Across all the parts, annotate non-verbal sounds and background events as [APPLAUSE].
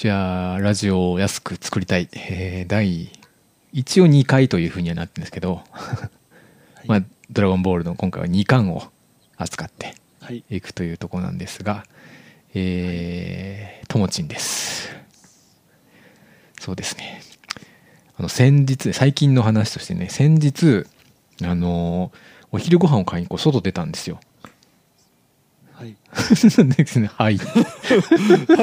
じゃあラジオを安く作りたい、えー第一応2回というふうにはなってるんですけど、まあ「ドラゴンボール」の今回は2巻を扱ってはい。いくというところなんですが。えーともちんです。そうですね。あの先日最近の話としてね先日あのお昼ご飯を買いにこう外出たんですよはい。ですねはい。は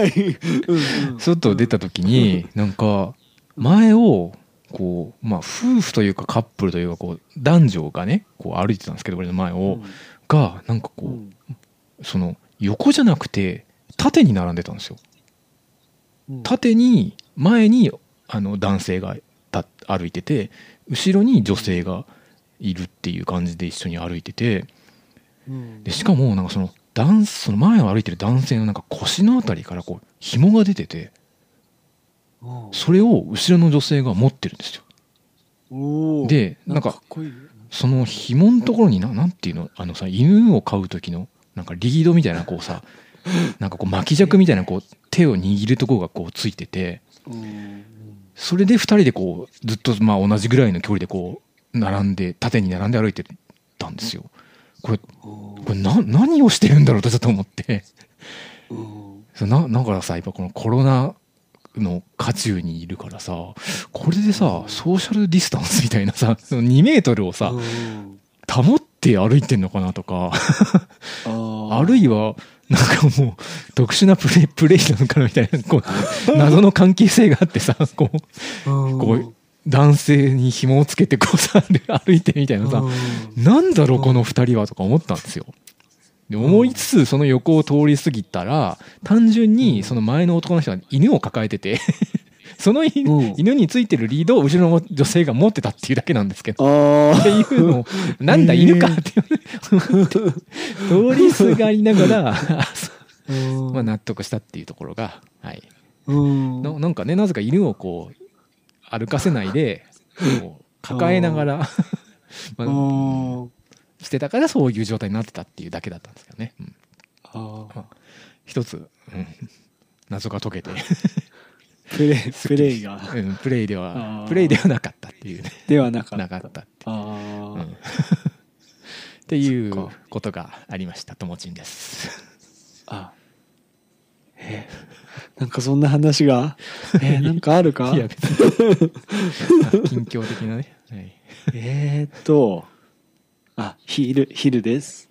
い。うんうん。外出た時になんか前をこうまあ夫婦というかカップルというかこう男女がねこう歩いてたんですけど俺の前をがなんかこうん。うその横じゃなくて縦に並んでたんですよ。うん。縦に前にあの男性がた歩いてて後ろに女性がいるっていう感じで一緒に歩いててうん。でしかもなんかその男その前を歩いてる男性のなんか腰のあたりからこう紐が出ててう。んそれを後ろの女性が持ってるんですよ。でなんかその紐のところにななんていうのあのさ犬を飼う時のなんかリードみたいなこうさ [LAUGHS] なんかこう巻き尺みたいなこう手を握るところがこうついててうんそれで2人でこうずっとまあ同じぐらいの距離でこう並んで縦に並んで歩いてたんですよこれうんこれな何をしてるんだろうとちょっと思って。うんそうなだからさやっぱこのコロナの渦中にいるからさこれでさソーシャルディスタンスみたいなさその2メートルをさうん保って歩いてんのかなとかあるいはなんかもう特殊なプレイプレイなのかなみたいなこう謎の関係性があってさこううん。こう男性に紐をつけてこうさ歩いてみたいなさうん。なんだろうこの2人はとか思ったんですよ。で思いつつその横を通り過ぎたら単純にその前の男の人が犬を抱えてて [LAUGHS] その犬,、についてるリードを後ろの女性が持ってたっていうだけなんですけど。あっていうのをなんだ犬かって通りすがりながら [LAUGHS] まあ納得したっていうところが、はい、うん。ななんかねなぜか犬をこう歩かせないでこう抱えながら、[LAUGHS] まあうんしてたからそういう状態になってたっていうだけだったんですけどね、うん。あー。一つ、うん。謎が解けて、プレイ [LAUGHS] プレイが。うんプレイであはー。プレイではなかったっていうね。ではなかった。なかったって,、あう [LAUGHS] っていうことがありました。ともちんですあえ？なんかそんな話が？えなんかあるか？いや別に。まあ近況的なね、はい、えーっとあヒルヒルです。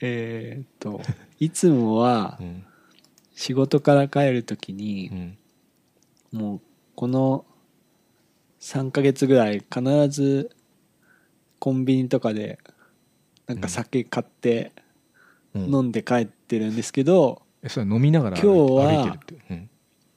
えーっといつもはうん。仕事から帰るときにうん。もうこの3ヶ月ぐらい必ずコンビニとかでなんか酒買ってうん。飲んで帰ってるんですけど、えそれ飲みながら今日は歩いてるってう。ん。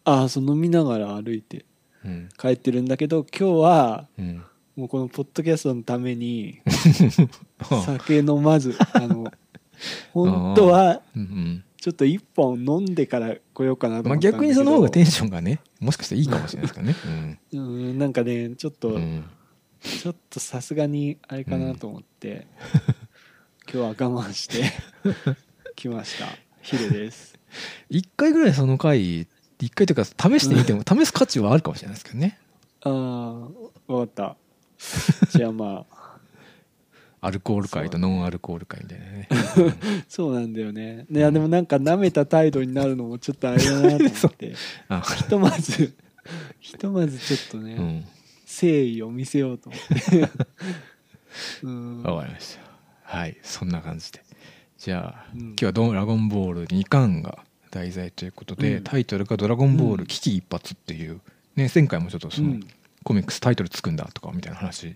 ああそう飲みながら歩いて。うん。帰ってるんだけど今日はうん。もうこのポッドキャストのために [LAUGHS] 酒飲まずあの [LAUGHS] 本当はうんうん。ちょっと一本飲んでから来ようかなとまあ思ったんだけど、逆にその方がテンションがねもしかしたらいいかもしれないですからね。うん。なんかねちょっと、うん。うんちょっとさすがにあれかなと思って、[LAUGHS] 今日は我慢して来ました。ヒルです一回ぐらいその回一回というか試してみても試す価値はあるかもしれないですけどね。ああ分かった。じゃあまあ。[LAUGHS] アルコール界とノンアルコール界みたいなね。[LAUGHS] そうなんだよね。いやでもなんか舐めた態度になるのもちょっとあれだなと思って。[LAUGHS] あひとまずひとまずちょっとね、うん。誠意を見せようと思って。うん。わかりました。はいそんな感じでじゃあ、うん今日は「ドラゴンボール」2巻が題材ということで、うん。タイトルが「ドラゴンボーうんル危機一髪」っていう、ね、前回もちょっとその、うん。コミックスタイトルつくんだとかみたいな話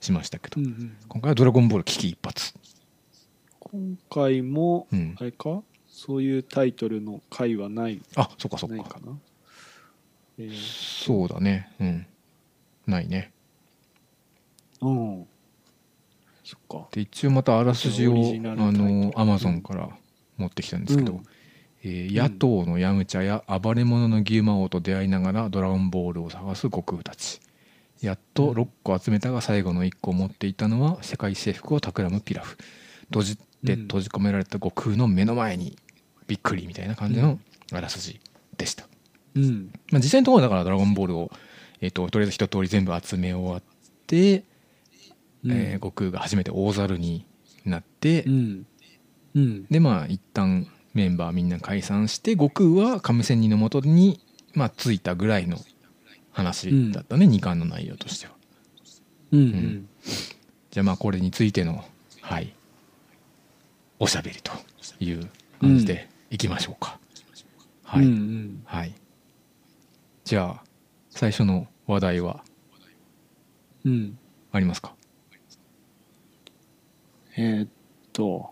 しましたけど、うんうん。今回は「ドラゴンボール危機一髪。今回も、うん。あれか？そういうタイトルの回はない」あそっかそっか。かな、えー。そうだね。うん。ないね。うんで一応またあらすじをあのアマゾンから持ってきたんですけど、うん。えー野党のヤムチャや暴れ者の牛魔王と出会いながらドラゴンボールを探す悟空たち。やっと6個集めたが最後の1個を持っていたのは世界征服を企むピラフ。閉じてうん。閉じ込められた悟空の目の前にびっくりみたいな感じのあらすじでした、うん。まあ、実際のところはだから「ドラゴンボールを」えっととりあえず一通り全部集め終わって、えー悟空が初めて大猿になって、うん。うん。でまあ一旦メンバーみんな解散して悟空は亀仙人のもとに、まあ、ついたぐらいの話だったね、二巻の内容としては。うん。ううん。んじゃあまあこれについてのはいおしゃべりという感じでいきましょうか、はい、うんうん。はい。じゃあ最初の話題はうん。ありますか？えーっと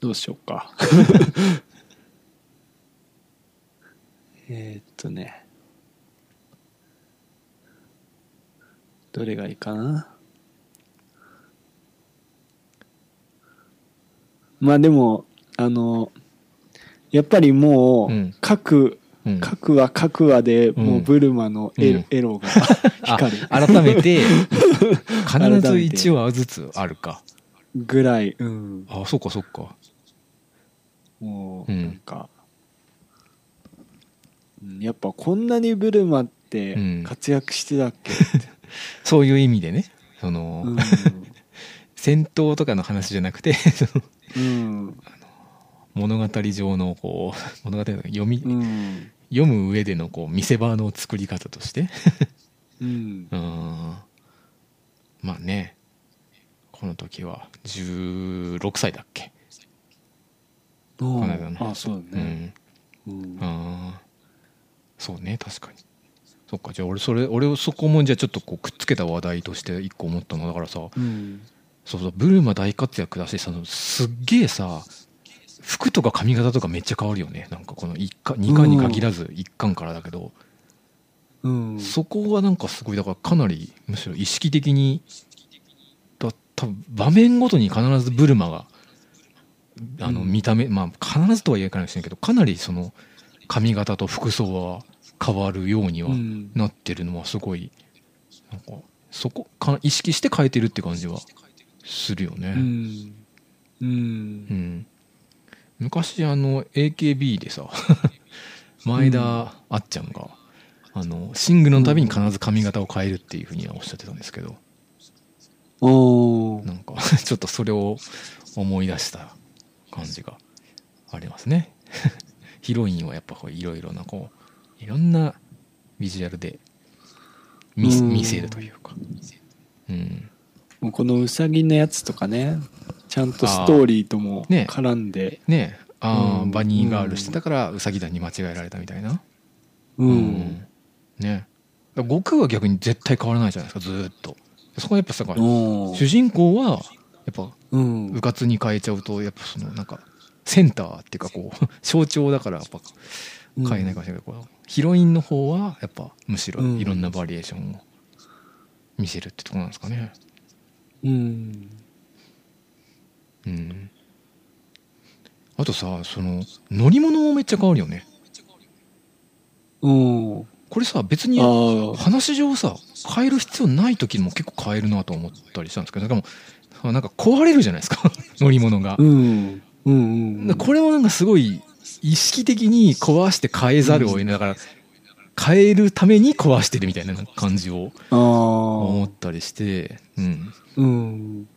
どうしようか。[LAUGHS] えーっとね。どれがいいかな？まあでもあのやっぱりもう各、うん各話各話でもうブルマのエロ,、うん。[LAUGHS] エロが光る。あ改めて [LAUGHS] 必ず1話ずつあるか。ぐらい、うん、あそっかそっか。もううん。なんか、うんやっぱこんなにブルマってうん。活躍してたっけ、[LAUGHS] そういう意味でね。その、うん。戦闘とかの話じゃなくてうん。物語上のこう物語の読み、うん読む上でのこう見せ場の作り方として。うん。[LAUGHS] うん。まあね。この時は16歳だっけ。この間の。あそうだね、うん。うん。あー。そうね確かに。そっかじゃあ俺それ俺そこもじゃあちょっとこうくっつけた話題として一個思ったのだからさうん。そうそうブルマ大活躍だしそのすっげえさ服とか髪型とかめっちゃ変わるよね。なんかこの一巻2巻に限らず1巻からだけど、うん。そこはなんかすごいだからかなりむしろ意識的にだ多分場面ごとに必ずブルマがあのうん。見た目、まあ必ずとは言えないかもしれないけどかなりその髪型と服装は変わるようにはうん。なってるのはすごいなんかそこか意識して変えてるって感じはするよね。うん。うん。うん昔あの AKB でさ前田あっちゃんが、あのシングルのたびに必ず髪型を変えるっていうふうにはおっしゃってたんですけどおー。なんか [LAUGHS] ちょっとそれを思い出した感じがありますね。[LAUGHS] ヒロインはやっぱこういろいろなこういろんなビジュアルで見せるというか。うん。もうこのウサギのやつとかねちゃんとストーリーともね絡んで、ね。えああ、うん。バニーガールしてたからウサギ団に間違えられたみたいな。うん。ねだから悟空は逆に絶対変わらないじゃないですかずーっと。そこはやっぱさ主人公はやっぱうん。うかつに変えちゃうとやっぱそのなんかセンターっていうかこう [LAUGHS] 象徴だからやっぱ変えないかもしれないけど、こうヒロインの方はやっぱむしろうん。いろんなバリエーションを見せるってとこなんですかね。うんうんあとさその乗り物もめっちゃ変わるよね。うん。これさ別に話上さ変える必要ない時も結構変えるなと思ったりしたんですけどでもなんか壊れるじゃないですか。[LAUGHS] 乗り物が。う、ん。うんうん。これもなんかすごい意識的に壊して変えざるを得ないだから変えるために壊してるみたいな感じを思ったりして、うん、うん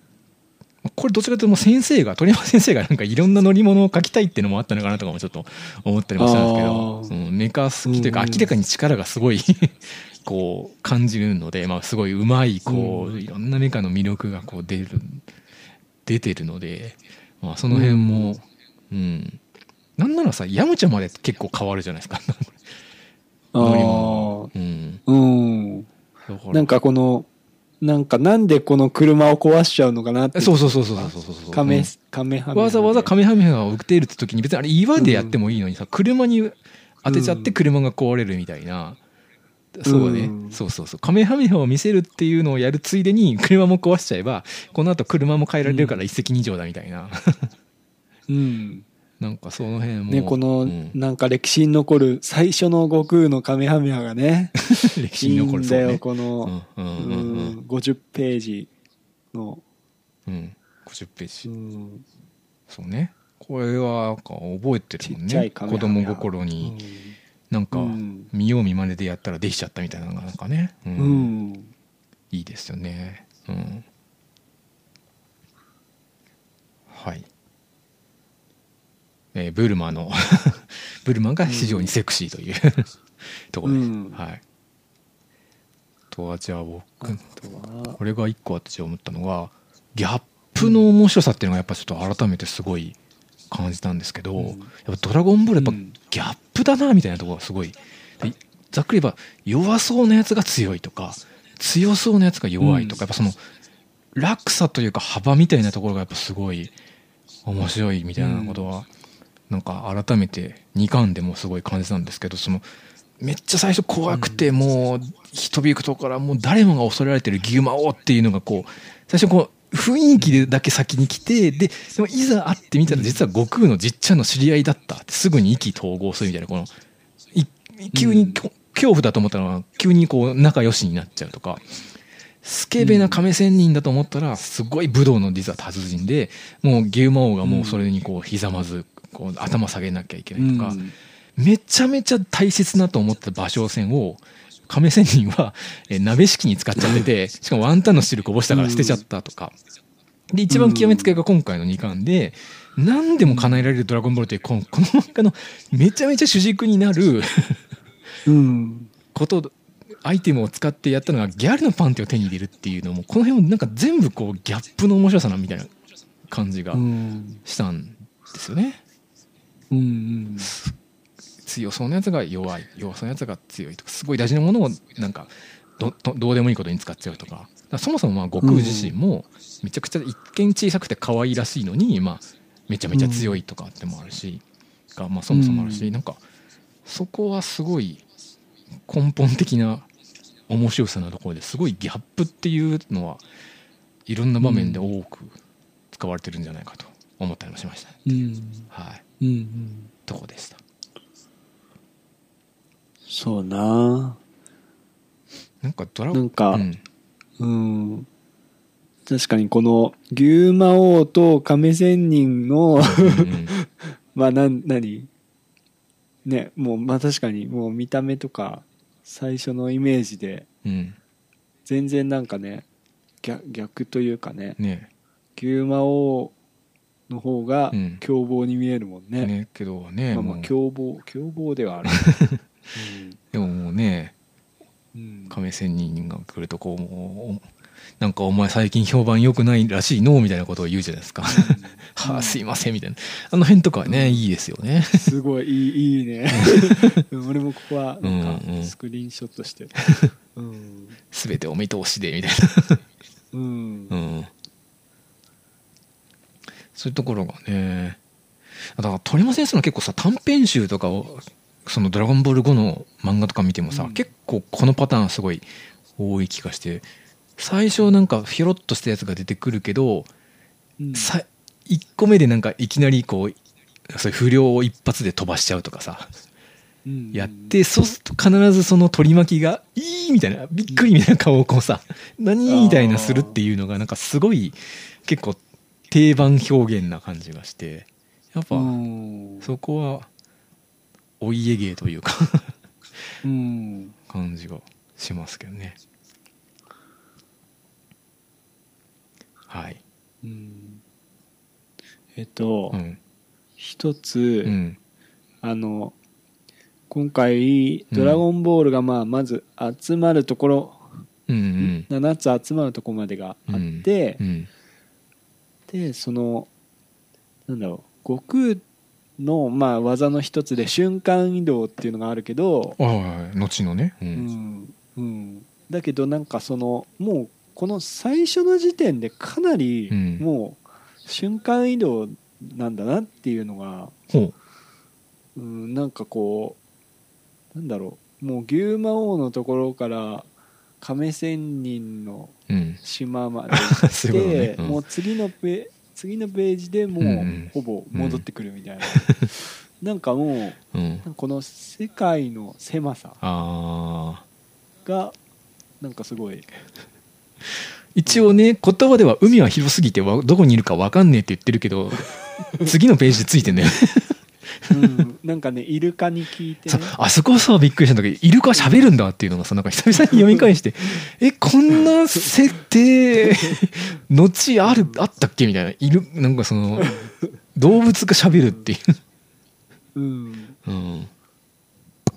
これどちらかというともう先生が鳥山先生がなんかいろんな乗り物を描きたいっていうのもあったのかなとかもちょっと思ったりもしたんですけど、あー。うん、メカ好きというかうん。明らかに力がすごいこう感じるので、まあ、すごいうまいこうういろんなメカの魅力がこう出る出てるので、まあ、その辺も、うん。なんならさヤムチャまで結構変わるじゃないですか。あ [LAUGHS] 乗りあ物、うん、うん。なんかこのなんかなんでこの車を壊しちゃうのかなって。そうそうそうそうそうそうそうカメうん。カメハメハわざわざカメハメハを打てるって時に別にあれ岩でやってもいいのにさ、車に当てちゃって車が壊れるみたいな、そうね、うん。そうそうそう。カメハメハを見せるっていうのをやるついでに [LAUGHS] 車も壊しちゃえばこの後車も変えられるから一石二鳥だみたいな、うんなんかその辺も、ねこのうん。なんか歴史に残る最初の悟空のカメハメハがね。[LAUGHS] 歴史いいに残るそうね。んだよこのうんうんううん。うんん50ページの。うん50ページ、うん。そうね。これはなんか覚えてるもんね。子供心に。なんかうん。見よう見まねでやったらできちゃったみたいなのがなんかね、ううんん。いいですよね。うん。はいえーブルマの [LAUGHS] ブルマが非常にセクシーという、ところです、うん。はい。あとはじゃあ僕これが一個私思ったのがギャップの面白さっていうのがやっぱちょっと改めてすごい感じたんですけど、うん。やっぱドラゴンボールやっぱうん。ギャップだなみたいなところがすごい。でざっくり言えば弱そうなやつが強いとか強そうなやつが弱いとか、やっぱその落差というか幅みたいなところがやっぱすごい面白いみたいなことは、なんか改めて2巻でもすごい感じたんですけどそのめっちゃ最初怖くて、もう人々からもう誰もが恐れられてる牛魔王っていうのがこう最初こう雰囲気でだけ先に来てででもいざ会ってみたら実は悟空のじっちゃんの知り合いだったってすぐに意気投合するみたいなこのい急に恐怖だと思ったのは急にこう仲良しになっちゃうとかスケベな亀仙人だと思ったらすごい武道の実は達人でもう牛魔王がもうそれにこうひざまずこう頭下げなきゃいけないとか、うん。めちゃめちゃ大切なと思った芭蕉線を亀仙人はえー鍋敷に使っちゃっててしかもワンタンの汁こぼしたから捨てちゃったとか。で一番極めつけが今回の2巻で何でも叶えられる「ドラゴンボール」というこの [LAUGHS] この漫画のめちゃめちゃ主軸になるうん。ことアイテムを使ってやったのがギャルのパンテを手に入れるっていうのもこの辺もなんか全部こうギャップの面白さなみたいな感じがうん。したんですよね。うんうん。強そうなやつが弱い。弱そうなやつが強いとかすごい大事なものをなんかどどどうでもいいことに使っちゃうとか。そもそもまあ悟空自身もめちゃくちゃ一見小さくて可愛いらしいのに、まあ、めちゃめちゃ強いとかってもあるし、がまあ、そもそもあるし、うん。なんかそこはすごい根本的な面白さなところですごいギャップっていうのはいろんな場面で多く使われてるんじゃないかと思ったりもしました、うん。はいうんうん。とこでした。そうな。なんかドラなんかうん。うん。確かにこの牛魔王と亀仙人のうん。[LAUGHS] まあなん何？ねもうまあ確かにもう見た目とか最初のイメージでうん。全然なんかね逆逆というかねね。牛魔王の方がうん。凶暴に見えるもんね,、ねけどねまあまあ凶暴凶暴ではある、[LAUGHS] でももうねうん。うん亀仙人が来るとこうもうなんかお前最近評判良くないらしいのみたいなことを言うじゃないですか。は [LAUGHS] あすいませんみたいな。あの辺とかはね、うん。いいですよね。すごいいいいいね。[LAUGHS] 俺もここはなんうんうん。かスクリーンショットして。うん、全てお見通しでみたいうん。なうんそういうところがねだから鳥山先生の結構さ短編集とかをその「ドラゴンボール5」の漫画とか見てもさ、うん結構このパターンすごい多い気がして最初なんかひょろっとしたやつが出てくるけど、うんさ1個目でなんかいきなりこうそういう不良を一発で飛ばしちゃうとかさうんやってそうすると必ずその取り巻きが「いい!」みたいなびっくりみたいな顔をこうさ「何?」みたいなするっていうのがなんかすごい結構定番表現な感じがしてやっぱうん。そこはお家芸というかうん。感じがしますけどね。はい。うん。えっと、うん。一つ、うん。あの今回「ドラゴンボール」がまあまず集まるところ、うんうん。7つ集まるところまでがあって、うんでそのなんだろう悟空のまあ技の一つで瞬間移動っていうのがあるけど、はいはいはい。後のね。ううんんうん、だけどなんかそのもうこの最初の時点でかなりうん。もう瞬間移動なんだなっていうのが、ほうん、なんかこうなんだろうもう牛魔王のところから亀仙人のううん島までそう [LAUGHS] いうことね。もう次のペ次のページでもうんうん。うほぼ戻ってくるみたいな、なんかもううん。この世界の狭さがなんかすごい。[LAUGHS] 一応ね言葉では海は広すぎてわどこにいるか分かんねえって言ってるけど [LAUGHS] 次のページでついてんだよねうん、なんかねイルカに聞いてさねあそこさびっくりしたんだけどイルカ喋るんだっていうのがさなんか久々に読み返してえこんな設定後あるあったっけみたいないるなんかその動物が喋るっていう。ん。ううん。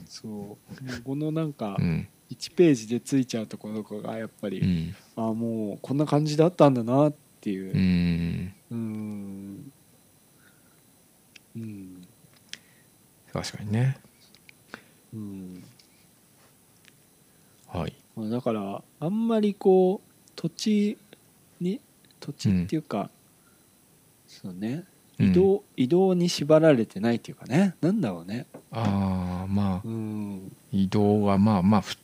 そう。このなんかうん。1ページでついちゃうところとかがやっぱり、うん。あもうこんな感じだったんだなっていう。う、ん。うん。うん確かにね。うん。はい。まあだからあんまりこう土地に土地っていうか、そうねうん。移動、移動に縛られてないっていうかねなんだろうね。ああまあうん。移動はまあまあふ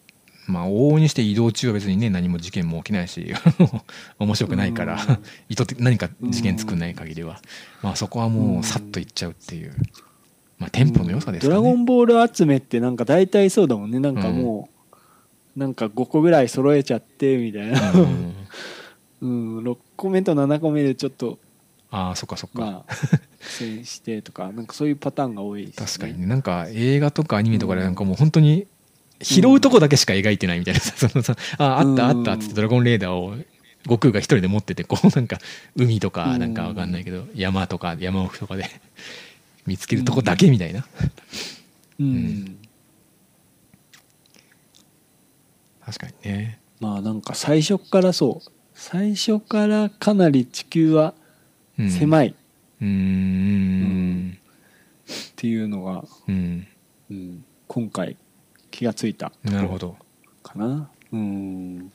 まあ往々にして移動中は別にね何も事件も起きないし [LAUGHS] 面白くないから、うん。[LAUGHS] 意図的何か事件作んない限りは、まあそこはもうさっと行っちゃうっていう、まあテンポの良さですかね、ドラゴンボール集めってなんか大体そうだもんね。なんかもう、なんか5個ぐらい揃えちゃってみたいな、うん。うん、[LAUGHS] 6個目と7個目でちょっとああそっかそっか、まあ苦戦してとかなんかそういうパターンが多いです、ね、確かにね。なんか映画とかアニメとかでなんかもう本当に拾うとこだけしか描いてないみたいなさ、そのさああったあったっつってドラゴンレーダーを悟空が一人で持っててこうなんか海とかなんかわかんないけど山とか山奥とかで見つけるとこだけみたいな。うん、うん。確かにね。まあなんか最初からそう。最初からかなり地球はうん。狭い。っうーんていうのが、うん。うん、今回気がついたなるほど。かな。うん。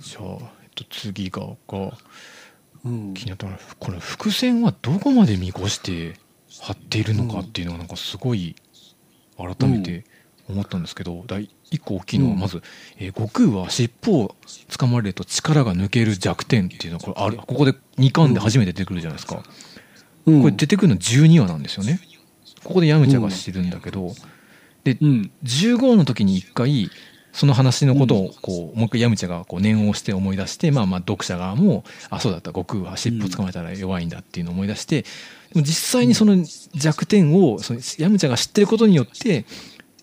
じゃあ、えっと、次ががうん気になったのはこれ伏線はどこまで見越して張っているのかっていうのがなんかすごい改めて思ったんですけど、第一個大きいのはまず、えー悟空は尻尾を掴まれると力が抜ける弱点っていうのはこれあるここで2巻で初めて出てくるじゃないですか、うん。これ出てくるの12話なんですよね。ここでヤムチャが知るんだけど、でうん。15の時に1回その話のことをこうもう一回ヤムチャがこう念を押して思い出してまあまあ読者側もあそうだった悟空は尻尾捕まえたら弱いんだっていうのを思い出して実際にその弱点をそのヤムチャが知ってることによって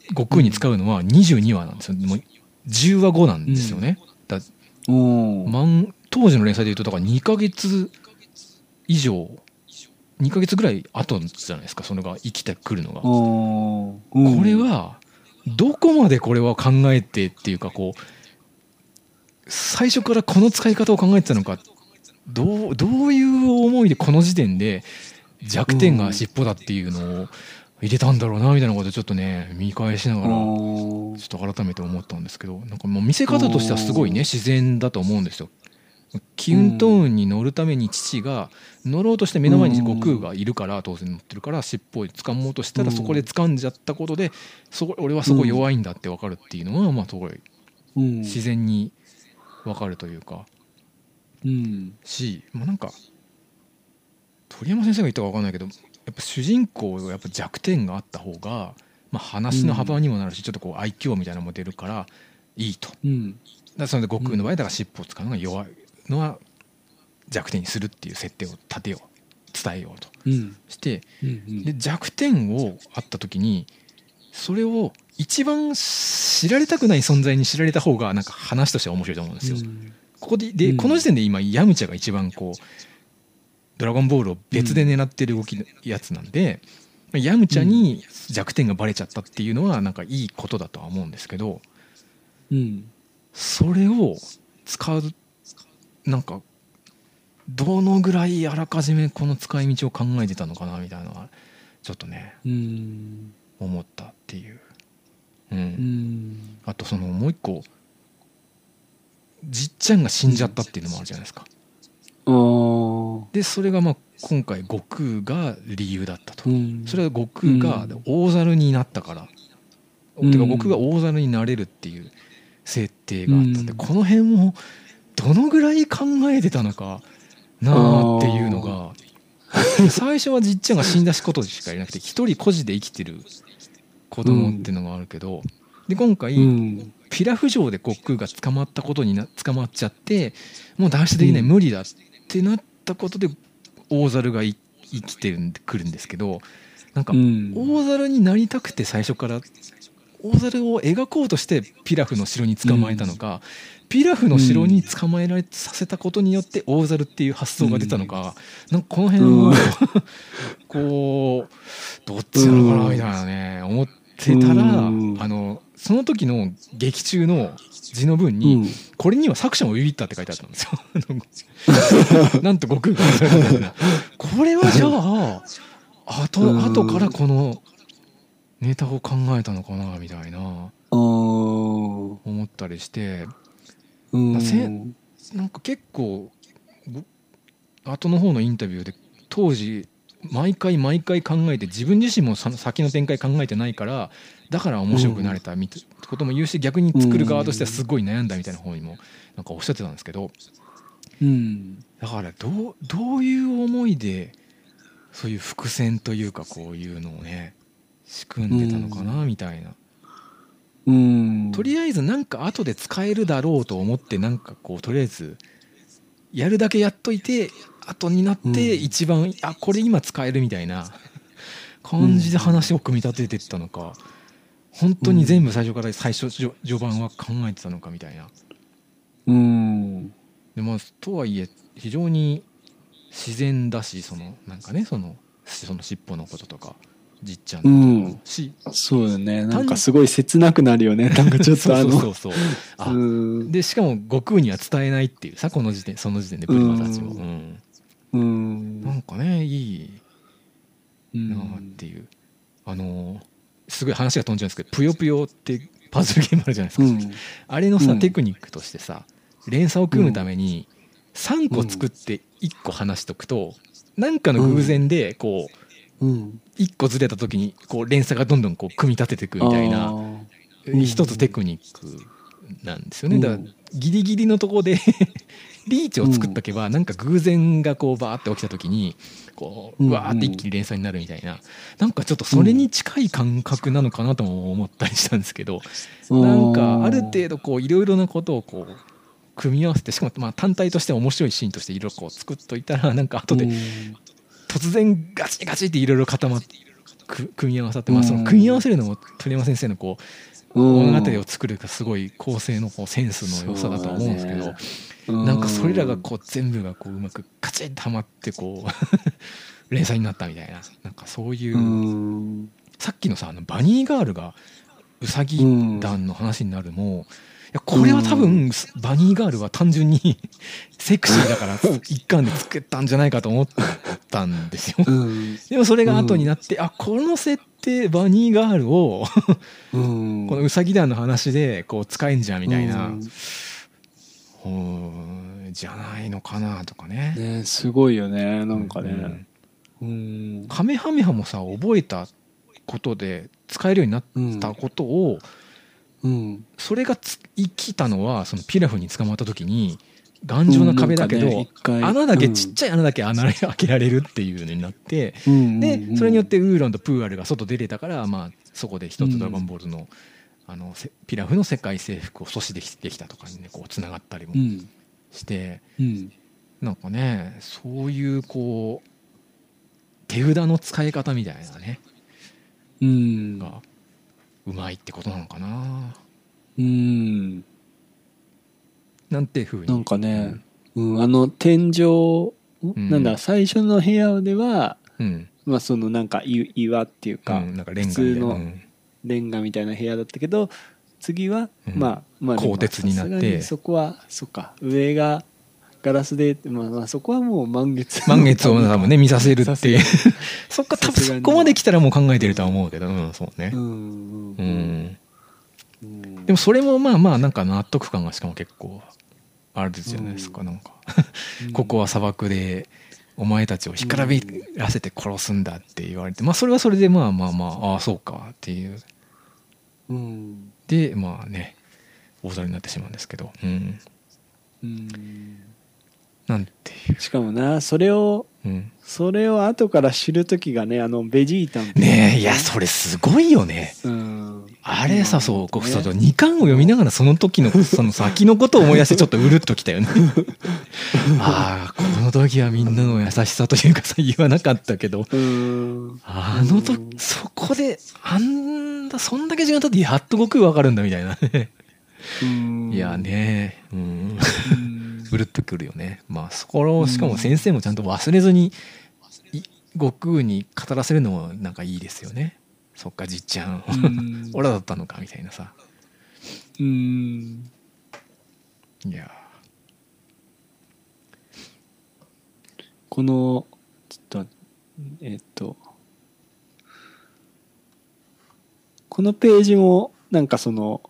悟空に使うのは22話なんですよ。もう10話後なんですよね。だうん漫当時の連載でいうとだから2ヶ月以上2ヶ月ぐらい後じゃないですかそれが生きてくるのが。ここれはどこまでこれは考えてっていうかこう最初からこの使い方を考えてたのかどうどういう思いでこの時点で弱点が尻尾だっていうのを入れたんだろうなみたいなことをちょっちょっとね見返しながらちょっと改めて思ったんですけどなんかもう見せ方としてはすごいね自然だと思うんですよ。キュントーンに乗るために父が乗ろうとして目の前に悟空がいるから当然乗ってるから尻尾を掴もうとしたらうんそこで掴んじゃったことでそこ俺はそこ弱いんだって分かるっていうのはまあすごいうん。自然に分かるというか。うん。し、まあ、なんか鳥山先生が言ったか分かんないけどやっぱ主人公がやっぱ弱点があった方が、まあ、話の幅にもなるし、ちょっとこう愛嬌みたいなのも出るからいいと。で悟空の場合だから尻尾を使うのが弱いのは弱点にするっていう設定を立てよう伝えようとうん。してうん。で弱点をあった時にそれを一番知られたくない存在に知られた方がなんか話としては面白いと思うんですよ。ここでで、うん。この時点で今ヤムチャが一番こうドラゴンボールを別で狙ってる動きのやつなんで、ヤムチャに弱点がバレちゃったっていうのはなんかいいことだとは思うんですけどうん。それを使うなんかどのぐらいあらかじめこの使い道を考えてたのかなみたいなのはちょっとねうん。思ったっていう、うん。うん。あとそのもう一個じっちゃんが死んじゃったっていうのもあるじゃないですか。でそれがまあ今回悟空が理由だったと、うん。それは悟空がうん。大猿になったから、うんてか悟空が大猿になれるっていう設定があったんで、うん。この辺もどのぐらい考えてたのかなあっていうのが。最初はじっちゃんが死んだことしかいなくて一人孤児で生きてる子供っていうのがあるけど、で今回、うん。ピラフ城で悟空が捕まったことにな捕まっちゃってもう脱出できない、うん。無理だってなったことで大猿がい生きてくるんですけどなんかうん。大猿になりたくて最初から大猿を描こうとしてピラフの城に捕まえたのか、ピラフの城に捕まえられさせたことによって大猿っていう発想が出たのか、なんかこの辺を、うん。[LAUGHS] こうどっちなのかなみたいなね思ってたら、うん。あのその時の劇中の字の文に、うん。これには作者もビビったって書いてあったんですよ。[LAUGHS] なんと悟空がこれはじゃあ後うん。後からこのネタを考えたのかなみたいな。思ったりしてうなんか結構ご後の方のインタビューで当時毎回毎回考えて自分自身もさ先の展開考えてないからだから面白くなれたみたいなことも言うし逆に作る側としてはすごい悩んだみたいな方にもなんかおっしゃってたんですけどうん。だからどうどういう思いでそういう伏線というかこういうのをね仕組んでたのかなみたいな、うん。とりあえずなんか後で使えるだろうと思ってなんかこうとりあえずやるだけやっといて後になってうん。一番、あこれ今使えるみたいな感じで話を組み立ててったのか本当に全部最初から最初序序盤は考えてたのかみたいな。うん。でもとはいえ非常に自然だしそのなんかねそのその尻尾のこととかじっちゃん。のこともし、そうよね。なんかすごい切なくなるよね。[LAUGHS] なんかちょっとあの。そうそうそうあ、うん。でしかも悟空には伝えないっていうさこの時点その時点でブルマたちも、ううん。うん。なんかねいいうんなっていう、あのーすごい話が飛んじゃうんですけど「ぷよぷよ」ってパズルゲームあるじゃないですか、うん。あれのさ、うん。テクニックとしてさ連鎖を組むために3個作って1個話しとくと、なんかの偶然でこううん。1個ずれた時にこう連鎖がどんどんこう組み立てていくみたいな一つテクニックなんですよね、うん。だからギリギリのところで [LAUGHS] リーチを作っとけばなんか偶然がこうバーって起きた時にこうわーって一気に連鎖になるみたいな。なんかちょっとそれに近い感覚なのかなとも思ったりしたんですけどなんかある程度こういろいろなことをこう組み合わせてしかもまあ単体として面白いシーンとしていろいろこう作っといたらなんか後でうん突然ガチガチっていろいろ固まってく組み合わさって、まあ、うん。その組み合わせるのも鳥山先生のこううん。物語を作るかすごい構成のこうセンスの良さだとは思うんですけど、なんかそれらがこう全部がこううまくカチッとはまってこう [LAUGHS] 連載になったみたいな。なんかそういう、うん。さっきのさあのバニーガールがウサギ団の話になるも、いやこれは多分バニーガールは単純に [LAUGHS] セクシーだから一巻で作ったんじゃないかと思ったんですよ。うん。でもそれが後になって、あこの設定バニーガールをうん。このウサギ団の話でこう使えんじゃんみたいな、じゃないのかなとかね。ねすごいよねなんかうんねうん。カメハメハもさ覚えたことで使えるようになったことを、うん。それがつ生きたのはそのピラフに捕まった時に頑丈な壁だけど、ね穴だけちっちゃい穴だけ穴開けられるっていうのになって、うんでそれによってウーロンとプーアルが外出れたから、まあ、そこで一つ「ドラゴンボールの」あのせピラフの世界征服を阻止できできたとかにねこうつながったりもうん。して、うん。なんかねそういうこう手札の使い方みたいなね。うん。がうまいってことなのかな。うん。なんていうふうに。なんかね、うん、あの天井、ん。なんだ最初の部屋では、うん、まあ、そのなんかい岩っていうか、うん、なんかレンガ普通のうん。レンガみたいな部屋だったけど次は、うん。まあまあ鋼鉄になって。そこはそっか。上がガラスで、まあ、まあそこはもう満月。満月を多分ね [LAUGHS] 見させるっていう。[LAUGHS] そっか多分そこまで来たらもう考えてるとは思うけど、うん、そうね。う、ん。でもそれもまあまあなんか納得感がしかも結構あるじゃないですか、うん。なんか。[LAUGHS] ここは砂漠でお前たちを干からびらせて殺すんだって言われて、まあそれはそれでまあまあまあああそうかっていう。うん。でまあね大皿になってしまうんですけど、うん、うんなんていう、しかもなそれをうん、それを後から知る時がねあのベジータのねえいやそれすごいよね。うん。うんあれさそうこうそうそう2巻を読みながらその時の [LAUGHS] その先のことを思い出してちょっとうるっときたよね。[LAUGHS] ああこの時はみんなの優しさというかさ言わなかったけど。うん。あの時うんそこであんだそんだけ時間経ってやっと悟空わかるんだみたいなね。うん。いやねうんうるっとくるよね。まあそこをしかも先生もちゃんと忘れずにい悟空に語らせるのもなんかいいですよね。そっかじっちゃん。うん。[LAUGHS] 俺らだったのかみたいなさ。うん。いやこのちょっとえっと。このページもなんかその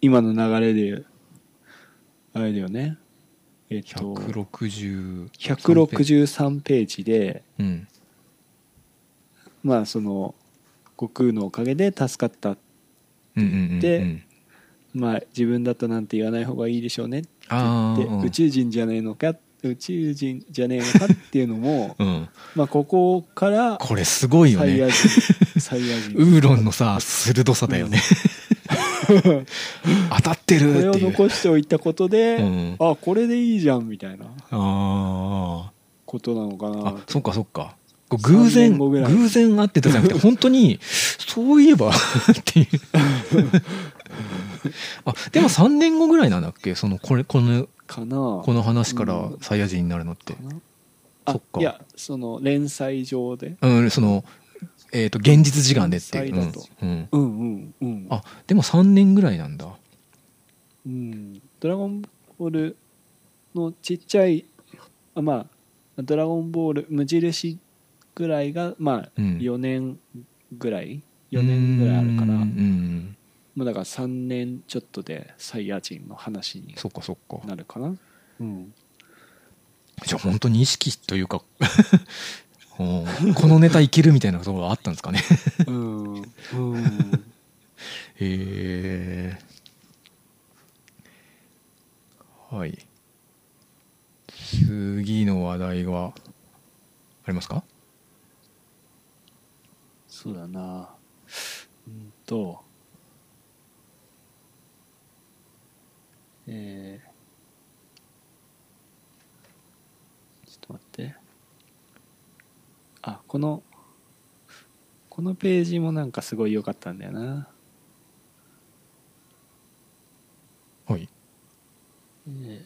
今の流れであれだよねえっと160 163ページでうん。まあその悟空のおかげで助かったうんうんうんうん。でまあ自分だとなんて言わない方がいいでしょうねって言って宇宙人じゃねえのか宇宙人じゃねえのかっていうのも [LAUGHS] うん。まあここからこれすごいよね。サイヤ人サイヤ人ウーロンのさ鋭さだよね [LAUGHS] 当たってるこれをっていう。残しておいたことで、うん。あこれでいいじゃんみたいなあことなのかあな。あそっかそっか。こう偶3然偶然あってたじゃなくて [LAUGHS] 本当にそういえば [LAUGHS] っていう。あでも3年後ぐらいなんだっけ？そのこれこのかな。この話からうん。サイヤ人になるのって。かな。あそっか。いやその連載上で。うんそのえっ、と現実時間でっていう、うん。うん。うんうんうん。あでも3年ぐらいなんだ。うん。ドラゴンボールのちっちゃいあまあドラゴンボール無印ぐらいがまあうん。4年ぐらい、4年ぐらいあるからうんうんまあだから3年ちょっとでサイヤ人の話にそっかそっか。なるかな。うん。じゃあ本当に意識というかうんこのネタいけるみたいなところがあったんですかね。うん。うん。[LAUGHS] へえはい。次の話題はありますか？そうだな。うんと。えー、ちょっと待って。あこのこのページもなんかすごい良かったんだよな。はい。え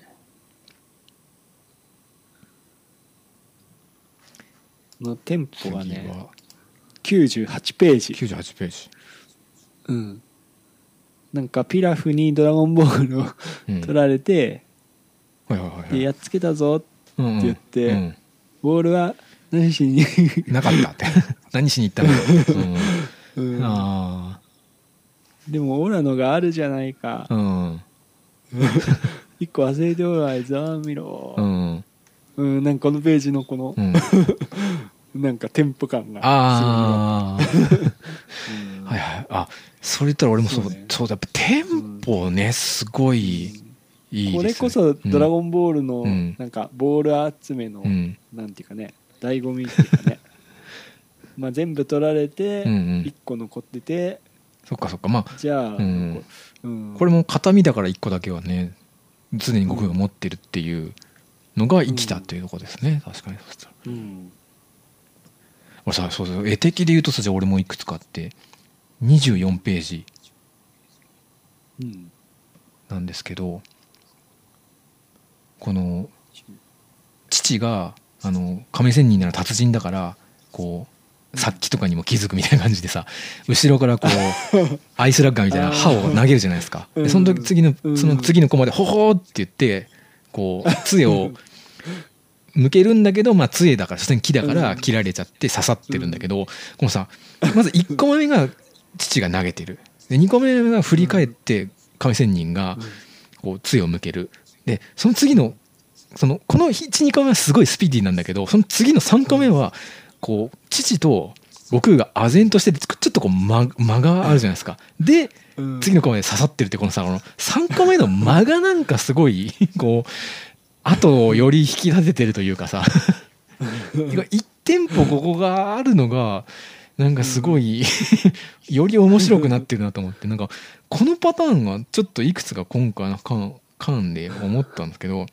ー。のテンポ次がねは。98ページ。98ページ。うん。なんかピラフにドラゴンボールをうん。取られて、はいはいはいはい。でやっつけたぞって言ってうん。ボールは何しに、[LAUGHS] なかったって。[LAUGHS] 何しに行ったの、うんうん。あでもオラのがあるじゃないか。あうん。[LAUGHS] 一個忘れておらいざ見ろ。う、ん。うんなんかこのページのこのう、ん。なんかテンポ感がああ。うん。はいはい。あそれ言ったら俺もそうそうね。そうだ。やっぱテンポねすごいいいね。これこそ「ドラゴンボール」のうん。なんかボール集めの、うん。なんていうかね醍醐味っていうかね。[LAUGHS] まあ全部取られてうんうん。1個残ってて、そっかそっか。まあじゃあ、うん。うん。これも形見だから1個だけはね常に悟空が持ってるっていうのが生きたっていうところですね、確かにそしたら。うん。俺さそうそう。絵的で言うとさじゃあ俺もいくつかあって24ページうん。なんですけどこの父があの亀仙人なら達人だからこう殺気とかにも気づくみたいな感じでさ後ろからこう [LAUGHS] アイスラッガーみたいな刃を投げるじゃないですか。うん。でその時次のうん。その次のコマで「ほほー」って言ってこう杖を向けるんだけど、まあ、杖だから所詮木だからうん。切られちゃって刺さってるんだけどこのさまず1個目が父が投げてる。で2個目が振り返って亀仙人がこう杖を向ける。でその次のそのこの12個目はすごいスピーディーなんだけどその次の3個目はこう父と悟空が唖然としててちょっとこう間間があるじゃないですか。でうん。次のコマで刺さってるってこのさこの。3個目の間がなんかすごい [LAUGHS] こう後をより引き立ててるというかさ。1テンポここがあるのがなんかすごい、より面白くなってるなと思って。なんかこのパターンがちょっといくつか今回の間間で思ったんですけど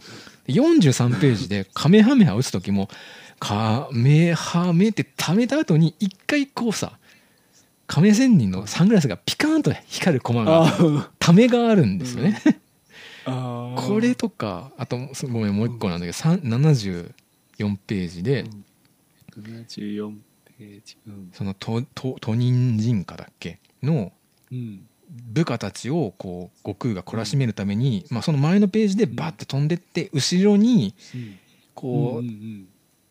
43ページでカメハメハ打つ時もカメハメって溜めた後に一回こうさ亀仙人のサングラスがピカーンと光るコマがあためがあるんですよね。あこれとかあとごめんもう一個なんだけどさん74ページで、74ページ。うん。その都都都人人家だっけ？のうん部下たちをこう悟空が懲らしめるために、まあ、その前のページでバッて飛んでって後ろにこう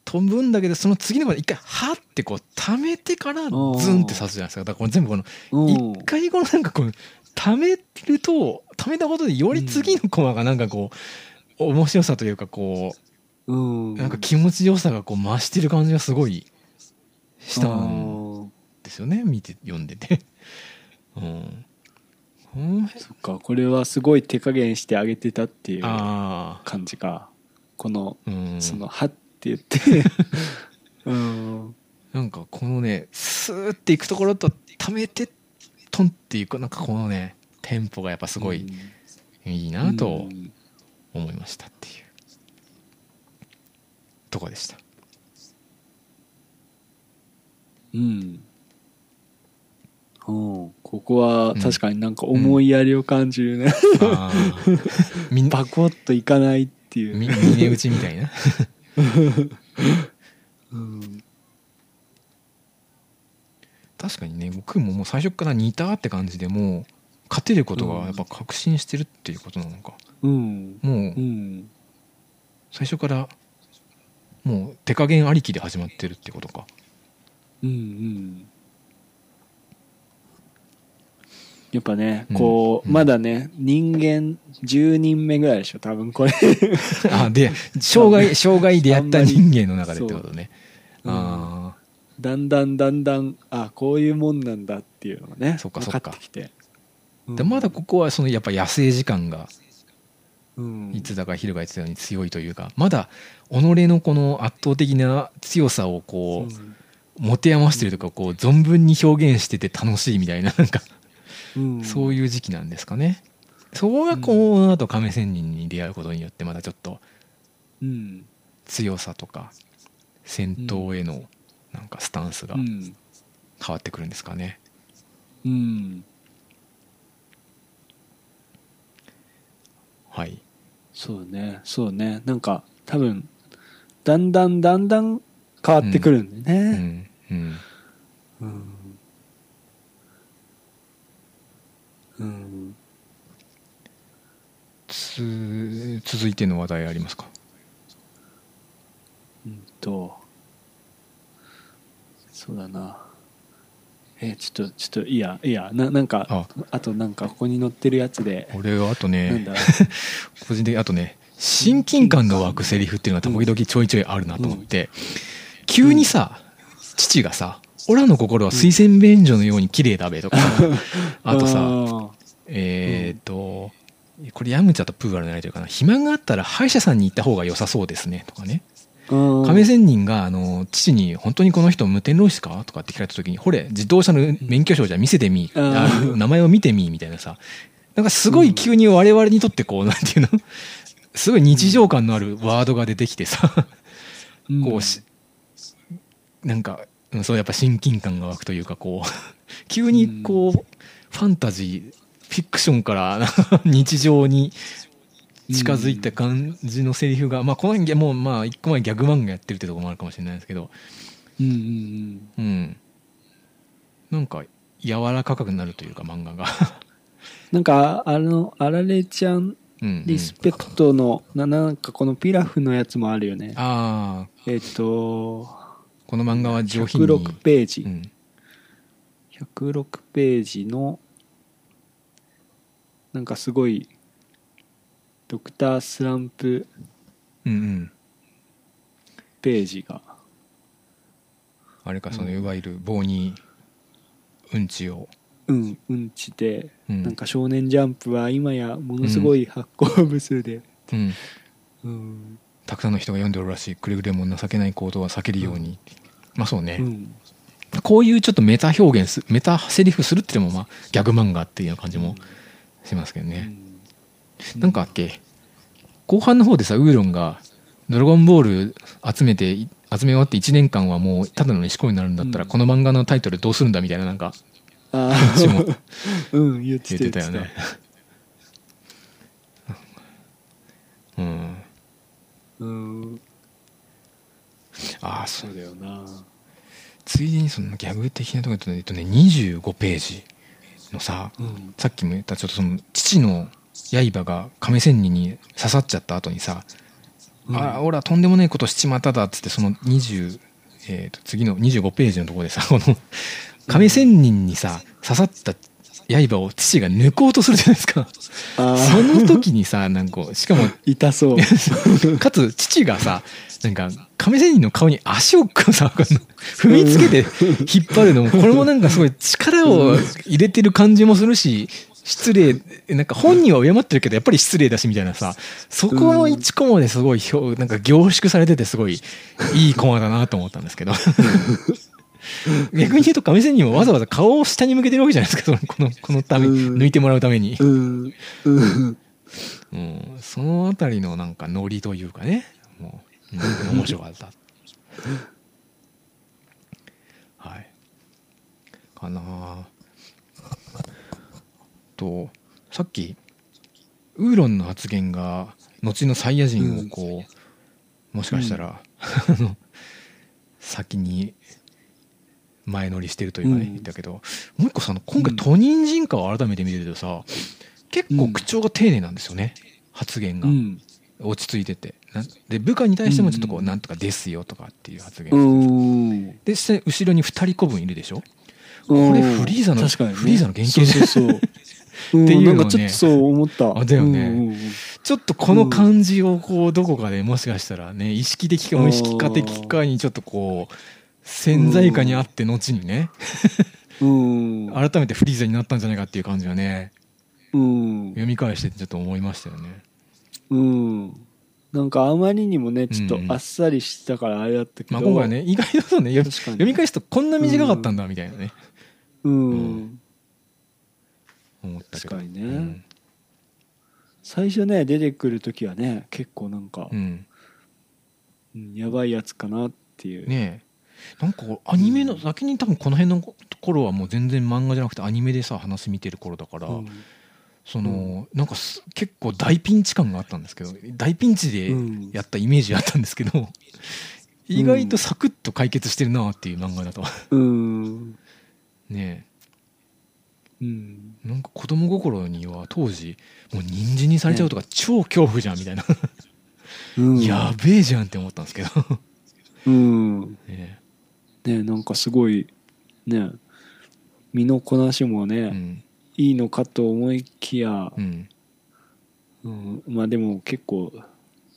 飛ぶんだけどその次の場で一回ハッてこう溜めてからズンって刺すじゃないですか。だからこれ全部このうん。一回このなんかこう溜めると溜めたことでより次のコマがなんかこう面白さというかこうなんか気持ちよさがこう増してる感じがすごいしたんんですよね見て読んでて。うんそっか。これはすごい手加減してあげてたっていう感じか。このうん。その「は」って言って。[LAUGHS] うん。なんかこのねスーっていくところと溜めてトンっていうかなんかこのねテンポがやっぱすごいいいなとうん。思いましたっていう。とこでした？うんうんここは確かになんか思いやりを感じるね、あー。みん [LAUGHS] バコッといかないっていう、み峰打ちみたいな。[LAUGHS] うん、確かにね僕ももう最初から似たって感じでもう勝てることがやっぱ確信してるっていうことなのか、うん。もううん。最初からもう手加減ありきで始まってるってことか。うんうんやっぱねうん。こう、うん。まだね人間10人目ぐらいでしょ多分これ。[LAUGHS] あで障害 [LAUGHS] 障害でやった人間の中でってことね。そうあだんだんだんだんあこういうもんなんだっていうのがね分そっかそっか。かってきて、あでまだここはそのやっぱ野生時間がうん。いつだか昼が言ってたように強いというかまだ己のこの圧倒的な強さをこう持て余してるとかこう存分に表現してて楽しいみたいななんかうんそういう時期なんですかね。そこがこの後亀仙人に出会うことによってまたちょっとうん。強さとか戦闘へのなんかスタンスがうん。変わってくるんですかね。うん。はい。そうね。そうね。なんか多分だんだんだんだん変わってくるんでうねん。うん。うんうん。つ続いての話題ありますか？うんとそうだな。えちょっとちょっといいやいいやななんかあ。あとなんかここに載ってるやつで。俺はあとね [LAUGHS] 個人的にあとね親近感の湧くセリフっていうのが時々ちょいちょいあるなと思って、急にさ父がさ「オラの心は水洗便所のように綺麗だべ」とか。さ [LAUGHS] あとさあえっ、とこれヤムチャとプーアルのやりとりかな。暇があったら歯医者さんに行った方が良さそうですね。とかね。ー亀仙人があの父に「本当にこの人無天老師か?」とかって聞かれた時に「ほれ自動車の免許証じゃ見せてみ名前を見てみ」みたいなさ。なんかすごい急に我々にとってこうなんていうの？すごい日常感のあるワードが出てきてさ。うん。こうしなんかうんそうやっぱ親近感が湧くというかこう [LAUGHS] 急にこうファンタジーフィクションから [LAUGHS] 日常に近づいた感じのセリフが、まあこの辺もうまあ一個前ギャグ漫画やってるってとこもあるかもしれないですけど。うんうんうん。うん。なんか柔らかくなるというか漫画が。[LAUGHS] なんかあのあられちゃんうんうん。リスペクトの、ななんかこのピラフのやつもあるよね。ああえっ、とこの漫画は上品に。106ページ、うん。106ページのなんかすごいドクタースランプうんうん。ページが。あれかそのいわゆる棒にうんちを。うんうんちで、うん。なんか「少年ジャンプ」は今やものすごい発行部数で、うん。うん。たくさんの人が読んでおるらしい。くれぐれも情けない行動は避けるように、まあそうね、うん。こういうちょっとメタ表現すメタセリフするっていうのもまあギャグ漫画っていうような感じもしますけどね、なんかあっけ？後半の方でさウーロンが「ドラゴンボール集めて集め終わって1年間はもうただの石ころになるんだったら、うん。この漫画のタイトルどうするんだみたいななんかあ話もあ [LAUGHS] うん言って言ったてたよ言ね。[LAUGHS] うん。うんああそそううだよな。ついでにそのギャグ的なところで言うとね25ページのさうん。さっきも言ったちょっとその父の刃が亀仙人に刺さっちゃった後にさ「うん。ああ俺はとんでもないことしちまっただ」っつってその20、えー、と次の25ページのところでさ [LAUGHS] この亀仙人にさ刺さった刃を父が抜こうとするじゃないですか。あその時にさなんかしかも [LAUGHS] 痛そう。[LAUGHS] かつ父がさなんか亀仙人の顔に足をさ踏みつけて引っ張るのもこれもなんかすごい力を入れてる感じもするし失礼なんか本人は敬ってるけどやっぱり失礼だしみたいなさそこの1コマですごい表なんか凝縮されててすごいいいコマだなと思ったんですけど。逆に言うと亀仙人もわざわざ顔を下に向けてるわけじゃないですかそのこのこのためうん。抜いてもらうために。うん。そのあたりのなんかノリというかね。もう、うん、面白かった。はい。かな。あとさっきウーロンの発言が後のサイヤ人をこう、もしかしたら、あの先に前乗りしてるというかね、うん。言ったけどもう一個さ今回トニン人化を改めて見てるとさ結構口調が丁寧なんですよね、発言が、うん落ち着いてて。なで部下に対してもちょっとこう「うん。なんとかですよ」とかっていう発言でして後ろに2人子分いるでしょ？これフリーザの確かにね。フリーザの原型そうそうそう。うん。っていうのをね。ちょっとそう思った。あだよね。ちょっとこの感じをこうどこかでもしかしたらね意識的か無意識化的かにちょっとこう潜在化にあって後にね。うん。[LAUGHS] 改めてフリーザになったんじゃないかっていう感じがね。うん。読み返してちょっと思いましたよねうん。なんかあまりにもねちょっとあっさりしたからあれだったけど、まあ今回ね意外とそうね読読み返すとこんな短かったんだみたいなね。うん、うん。思ったけど。確かにね。うん。最初ね出てくる時はね結構なんかう、ん。うんやばいやつかなっていう、ねえ。なんかアニメの先に多分この辺の頃はもう全然漫画じゃなくてアニメでさ話見てる頃だから、うんそのなんかす結構大ピンチ感があったんですけど大ピンチでうんやったイメージあったんですけど、意外とサクッと解決してるなっていう漫画だと。うん。[LAUGHS] ねうん。えなんか子供心には当時もう人参にされちゃうとか超恐怖じゃんみたいな、うん。[LAUGHS] やべえじゃんって思ったんですけど。うん。[LAUGHS] ねねなんかすごいね身のこなしもね、えうんいいのかと思いきやう、ん。うん、まあでも結構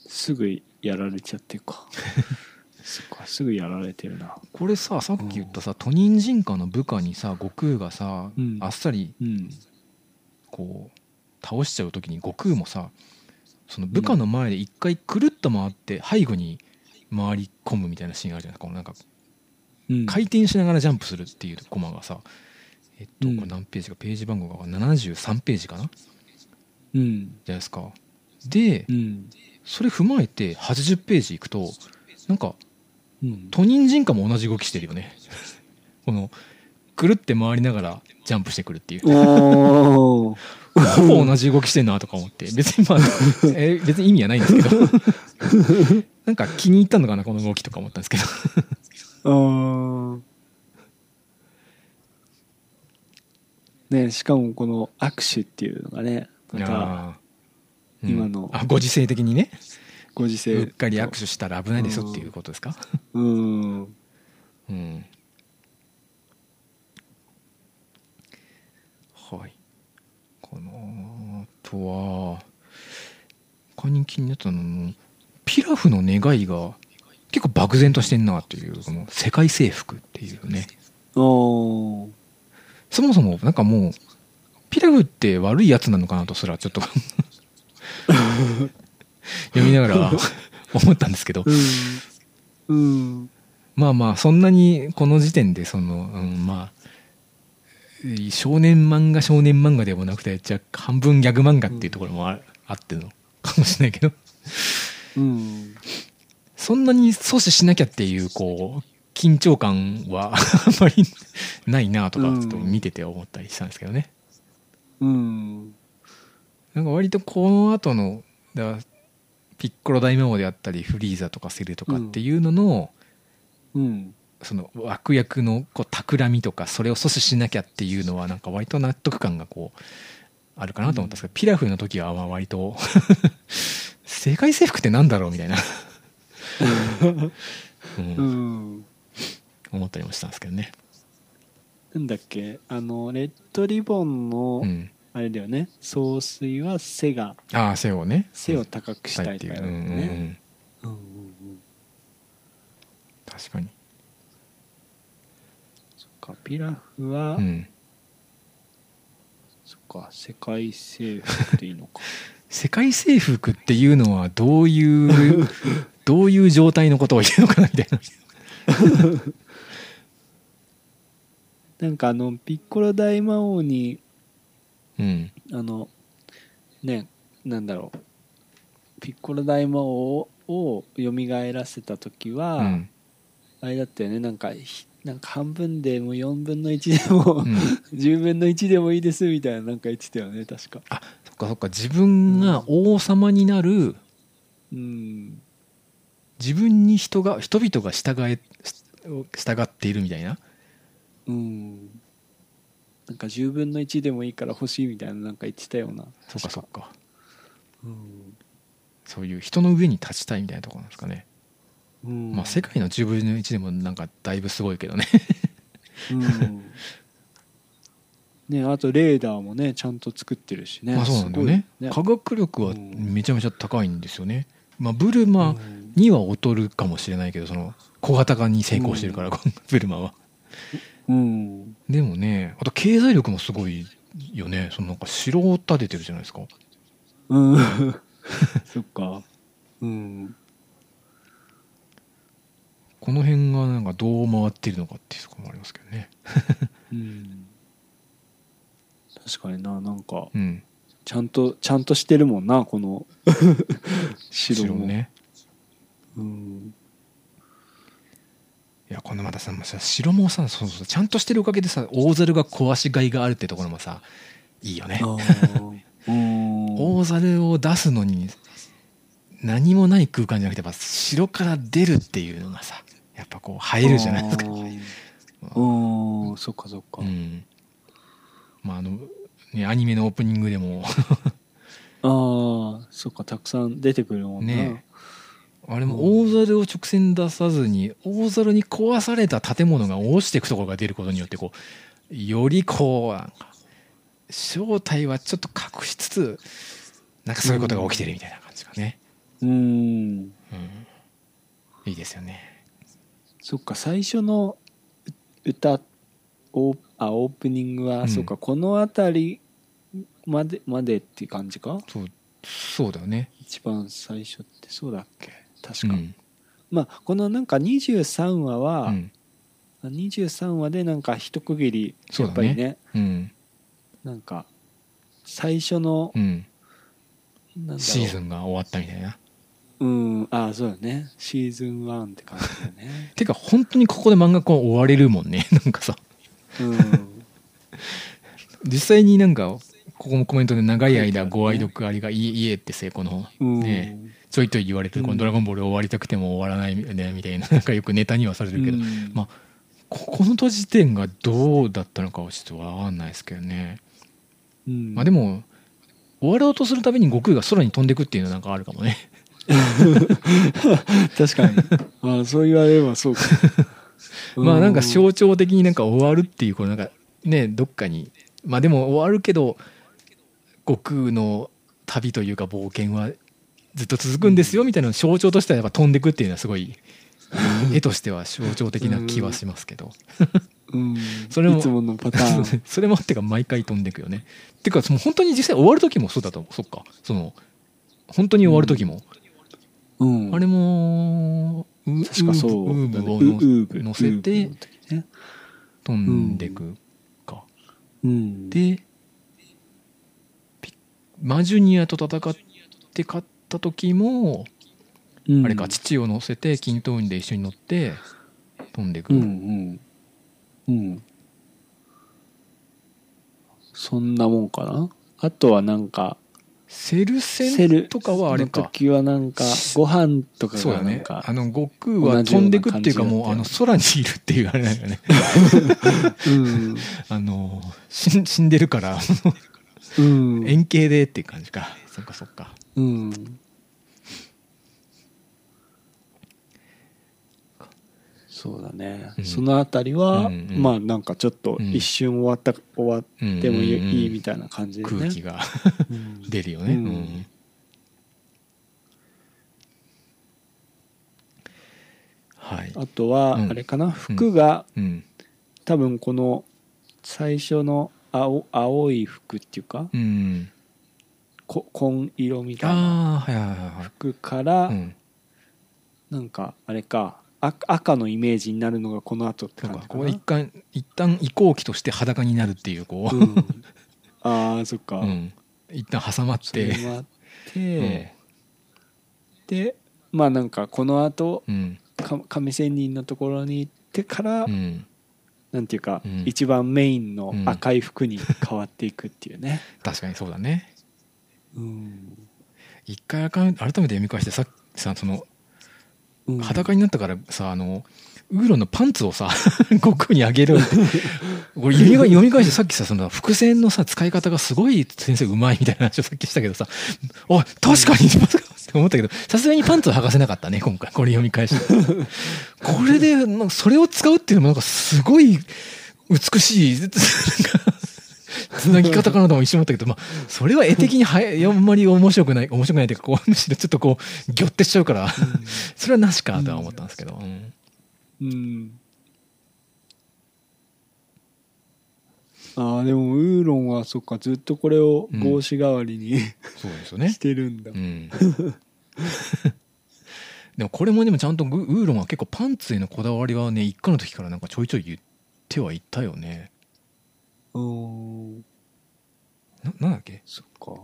すぐやられちゃってるか。[LAUGHS] そっかすぐやられてるな。これささっき言ったさトニン人化の部下にさ悟空がさ、うん。あっさりうん。こう倒しちゃう時に悟空もさその部下の前で一回くるっと回って背後に回り込むみたいなシーンあるじゃないですか。このなんかうん。回転しながらジャンプするっていうコマがさえっとうん。これ何ページか？ページ番号が73ページかな？じゃうんないですか。でうん。それ踏まえて80ページいくとなんかうん。トニン人化も同じ動きしてるよね。このくるって回りながらジャンプしてくるっていう。ほぼ同じ動きしてんなとか思って。別にまあ、えー別に意味はないんですけど。[LAUGHS] なんか気に入ったのかな？この動きとか思ったんですけどあーねしかもこの握手っていうのがねまたあーうん。今の。あご時世的にね。ご時世。うっかり握手したら危ないですよっていうことですか？うん。[LAUGHS] うん。はい。このあとは他に気になったのもピラフの願いが結構漠然としてんなっていうこの世界征服っていうね。おーそもそもなんかもうピラフって悪いやつなのかなとすらちょっと [LAUGHS] 読みながら [LAUGHS] 思ったんですけど。うん。うん。まあまあそんなにこの時点でその、うん、まあ少年漫画少年漫画でもなくてじゃあ半分ギャグ漫画っていうところもあ,、あってのかもしれないけど。うん。そんなに阻止しなきゃっていうこう緊張感は [LAUGHS] あんまりないなとかちょっと見てて思ったりしたんですけどね、うん。なんか割とこの後のだピッコロ大魔王であったりフリーザとかセルとかっていうのの、うん。その悪役のこう企みとかそれを阻止しなきゃっていうのはなんか割と納得感がこうあるかなと思ったんですけど、ピラフの時はまあ割と世界征服ってなんだろうみたいな、うん。[LAUGHS] うん思ったりもしたんですけどね。なんだっけ？あのレッドリボンの、うん、あれだよね。総帥は背がああ背をね。背を高くしたいっていう、ね、うんうんうん。確かに、そっかピラフは、うん、そっか世界征服っていいのか。[LAUGHS] 世界征服っていうのはどういう [LAUGHS] どういう状態のことを言うのかなみたいななんかあのピッコロ大魔王にうん。あのねなんだろう。ピッコロ大魔王を蘇らせた時は、うん。あれだったよね。なんかひなんか半分でも4分の1でも、うん。[LAUGHS] 10分の1でもいいですみたいななんか言ってたよね確か。あそっかそっか。自分が王様になるうん。自分に人が人々が従え従っているみたいなうん。なんか10分の1でもいいから欲しいみたいななんか言ってたような。そっかそっか。うん、そういう人の上に立ちたいみたいなところなんですかね、うん、まあ世界の10分の1でもなんかだいぶすごいけどね。うん。ねあとレーダーもねちゃんと作ってるしね。まあそうなんだよね。すごい科学力はうんめちゃめちゃ高いんですよね、まあ、ブルマうん。には劣るかもしれないけどその小型化に成功してるから、ブルマはうん。でもねあと経済力もすごいよね。そのなんか城を建ててるじゃないですか。うん。そっか。うん。この辺がなんかどう回ってるのかっていうところもありますけどね。うん。確かにななんかうん。ちゃんとちゃんとしてるもんなこの [LAUGHS] 城も。ねうんいやこのまたさ城もさそうそうちゃんとしてるおかげでさ大猿が壊しがいがあるってところもさいいよね。[LAUGHS] 大猿を出すのに何もない空間じゃなくてやっぱ城から出るっていうのがさやっぱこう入るじゃないですか。あーうん。そっかそっか、うん。まああのねアニメのオープニングでも。[LAUGHS] ああそっかたくさん出てくるもんな、ねあれも大猿を直線出さずに大猿に壊された建物が落ちていくところが出ることによってこうよりこうなんか正体はちょっと隠しつつなんかそういうことが起きてるみたいな感じがね、うん。うん、いいですよね。そっか最初のう歌オーあオープニングは、うん。そっかこの辺りまでまでっていう感じか？そうそうだよね。一番最初ってそうだっけ？確か、うん。まあこのなんか23話は、うん。23話でなんか一区切りやっぱりねうん。なんか最初の、シーズンが終わったみたいな。うん。ああそうだね。シーズン1って感じだよね。[LAUGHS] てか本当にここで漫画こう終われるもんね。[LAUGHS] なんかさ。うん。実際になんかここもコメントで長い間ご愛読ありがいえいえってせこのうん。ねちょいちょい言われてるこうん。の「ドラゴンボール」終わりたくても終わらないねみたいな [LAUGHS] なんかよくネタにはされるけど、うん。まあここの時点がどうだったのかはちょっと分かんないですけどね、うん。まあでも終わろうとするたびに悟空が空に飛んでくっていうのなんかあるかもね。[LAUGHS] 確かに。ああそう言われればそうか。[LAUGHS] まあなんか象徴的になんか終わるっていうこうなんかねどっかに。まあでも終わるけど悟空の旅というか冒険はずっと続くんですよみたいなの象徴としてはやっぱ飛んでくっていうのはすごい絵としては象徴的な気はしますけど。うん。それもいつものパターン。[LAUGHS] それもあってか毎回飛んでくよね。てかその本当に実際終わる時もそうだと思う。そっか。その本当に終わる時も、うん。あれもウ確かそうウーブを乗せて飛んでくか、うん。でピマジュニアと戦って勝った時も、うん。あれか父を乗せて均等院で一緒に乗って飛んでく、うんうん。うん。そんなもんかな？あとはなんかセルセル戦とかはあれのか時はなんかご飯とかそうだね。あの悟空は飛んでくっていうかもうあの空にいるっていうあれだよね。うん。[LAUGHS] あの死ん死んでるからうん。円形でっていう感じかそっかそっか。うん。そうだね、うん。そのあたりは、うんうん。まあなんかちょっと一瞬終わった、終わってもいい,、うんうんうんいいみたいな感じでね。空気がうん。出るよね、うん。うん。はい。あとはうん。あれかな、服がうん。多分この最初の青青い服っていうかうんこ紺色みたいな服から、うん。なんかあれか赤赤のイメージになるのがこの後って感じかな。一旦一旦移行期として裸になるっていうこう、うん、ああそっか、うん。一旦挟まって。もあって、でまあなんかこの後うん。か亀仙人のところに行ってから、うん。なんていうか、うん。一番メインのうん。赤い服に変わっていくっていうね、[LAUGHS] 確かにそうだね。うん一回改め改めて読み返してさっきさそのうん。裸になったからさあのウーロンのパンツをさ [LAUGHS] 悟空にあげるこれ読みが [LAUGHS] 読み返してさっきさその伏線のさ使い方がすごい先生うまいみたいな話をさっきしたけどさあ確かにって思ったけどさすがにパンツは履かせなかったね今回。これ読み返してこれでそれを使うっていうのもなんかすごい美しいなぎ方かなとも一瞬思ったけど、まあ、それは絵的にはやあんまり面白くない面白くないというかこうむしろちょっとこうギョってしちゃうからそれはなしかとは思ったんですけど、うんうんああでもウーロンはそっかずっとこれを帽子代わりに、そうですよね [LAUGHS] し。てるんだ、うん。[LAUGHS] でもこれもでもちゃんとグウーロンは結構パンツへのこだわりはね一家の時からなんかちょいちょい言ってはいったよね。うん、ななんだっけ？そっか。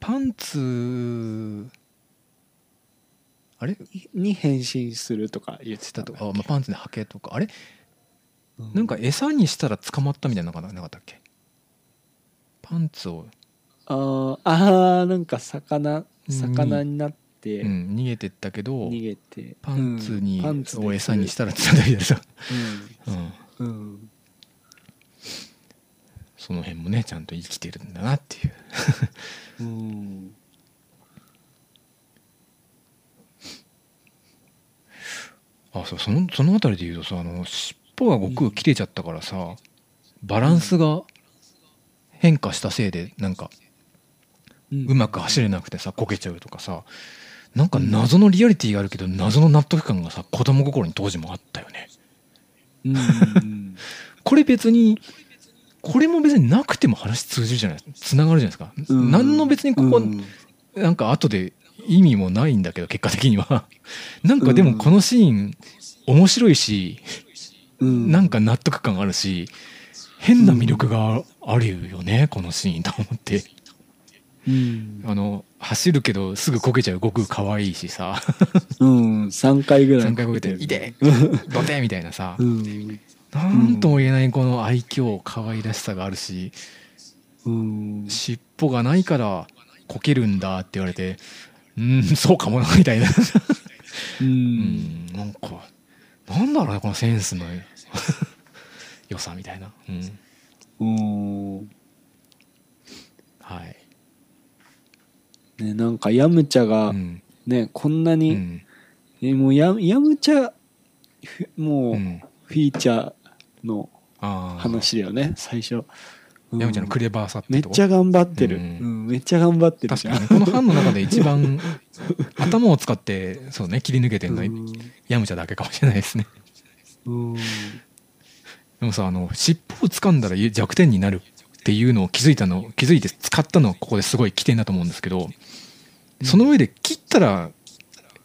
パンツ。あれ？に変身するとか言ってたとか、あ、まあ、パンツで履けとか。あれ？うなんか餌にしたら捕まったみたいなのがなかったっけ？パンツを、あーあーなんか魚うん。魚になって。うん、逃げてったけど逃げて、パンツに、うんを餌にしたらつったりださ、[LAUGHS] うん、うん、うん、その辺もねちゃんと生きてるんだなっていう。うん。あそうそのそのあたりで言うとさあの尻尾が悟空切れちゃったからさ、バランスが変化したせいでなんかうまく走れなくてさこけちゃうとかさなんか謎のリアリティがあるけど謎の納得感がさ子供心に当時もあったよね。うん。うん。[LAUGHS] これ別にこれも別になくても話通じるじゃないつながるじゃないですか、うん。何の別にここ、うん。なんか後で意味もないんだけど結果的には。なんかでもこのシーン面白いし、うん。なんか納得感あるし変な魅力があるよね、このシーンと思って。うん、あの走るけどすぐこけちゃう悟空可愛いしさ。うん、3回ぐらい3回こけて「いて！[LAUGHS] ドテ!」みたいなさ、うんなんとも言えないこの愛嬌可愛らしさがあるしうん。尻尾がないからこけるんだって言われてうんそうかもなみたいな。ううんんなんかなんだろうねこのセンスの良さみたいな。うん。うん。はい。ねなんかヤムチャがうん。ねこんなに、うん。えもうヤヤムチャふもうフうん。ィーチャーの話だよね最初、うん。山ちゃんのクレバーさってめっちゃ頑張ってる、ううんんめっちゃ頑張ってる確かにね。この班の中で一番 [LAUGHS] 頭を使ってそうね切り抜けてるのはヤムチャだけかもしれないですね。うん。でもさあの尻尾を掴んだら弱点になるっていうのを気づいたの気づいて使ったのはここですごい起点だと思うんですけどその上で切ったら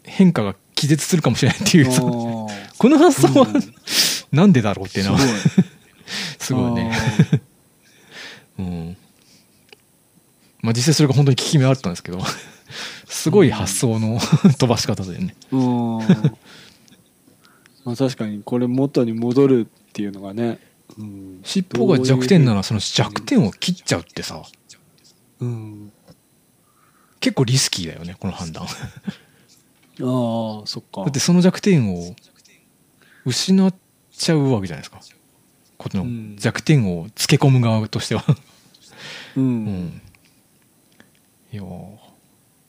変化が気絶するかもしれないっていう。[LAUGHS] この発想は、うんなんでだろうっていうのは。すごい。すごいね。[LAUGHS] うん。まあ実際それが本当に効き目あったんですけど、すごい発想の飛ばし方でね。あーうん。まあ確かにこれ元に戻るっていうのがね、うん、尻尾が弱点ならその弱点を切っちゃうってさ、うん。結構リスキーだよね、この判断。だああそっか。ってその弱点を失っちゃうわけじゃないですか。このうん。弱点をつけ込む側としては。ううん。ん。いやー。